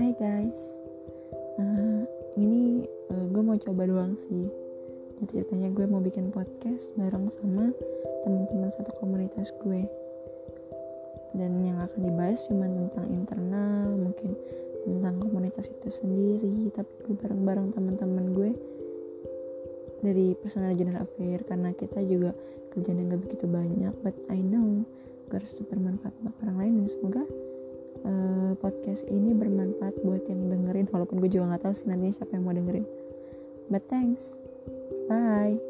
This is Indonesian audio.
Hai guys, uh, ini uh, gue mau coba doang sih. Jadi ceritanya gue mau bikin podcast bareng sama teman-teman satu komunitas gue. Dan yang akan dibahas cuma tentang internal, mungkin tentang komunitas itu sendiri, tapi gue bareng-bareng teman-teman gue dari personal general affair karena kita juga kerjanya nggak begitu banyak, but I know gue harus bermanfaat untuk orang lain dan semoga podcast ini bermanfaat buat yang dengerin walaupun gue juga nggak tahu sih nantinya siapa yang mau dengerin. But thanks. Bye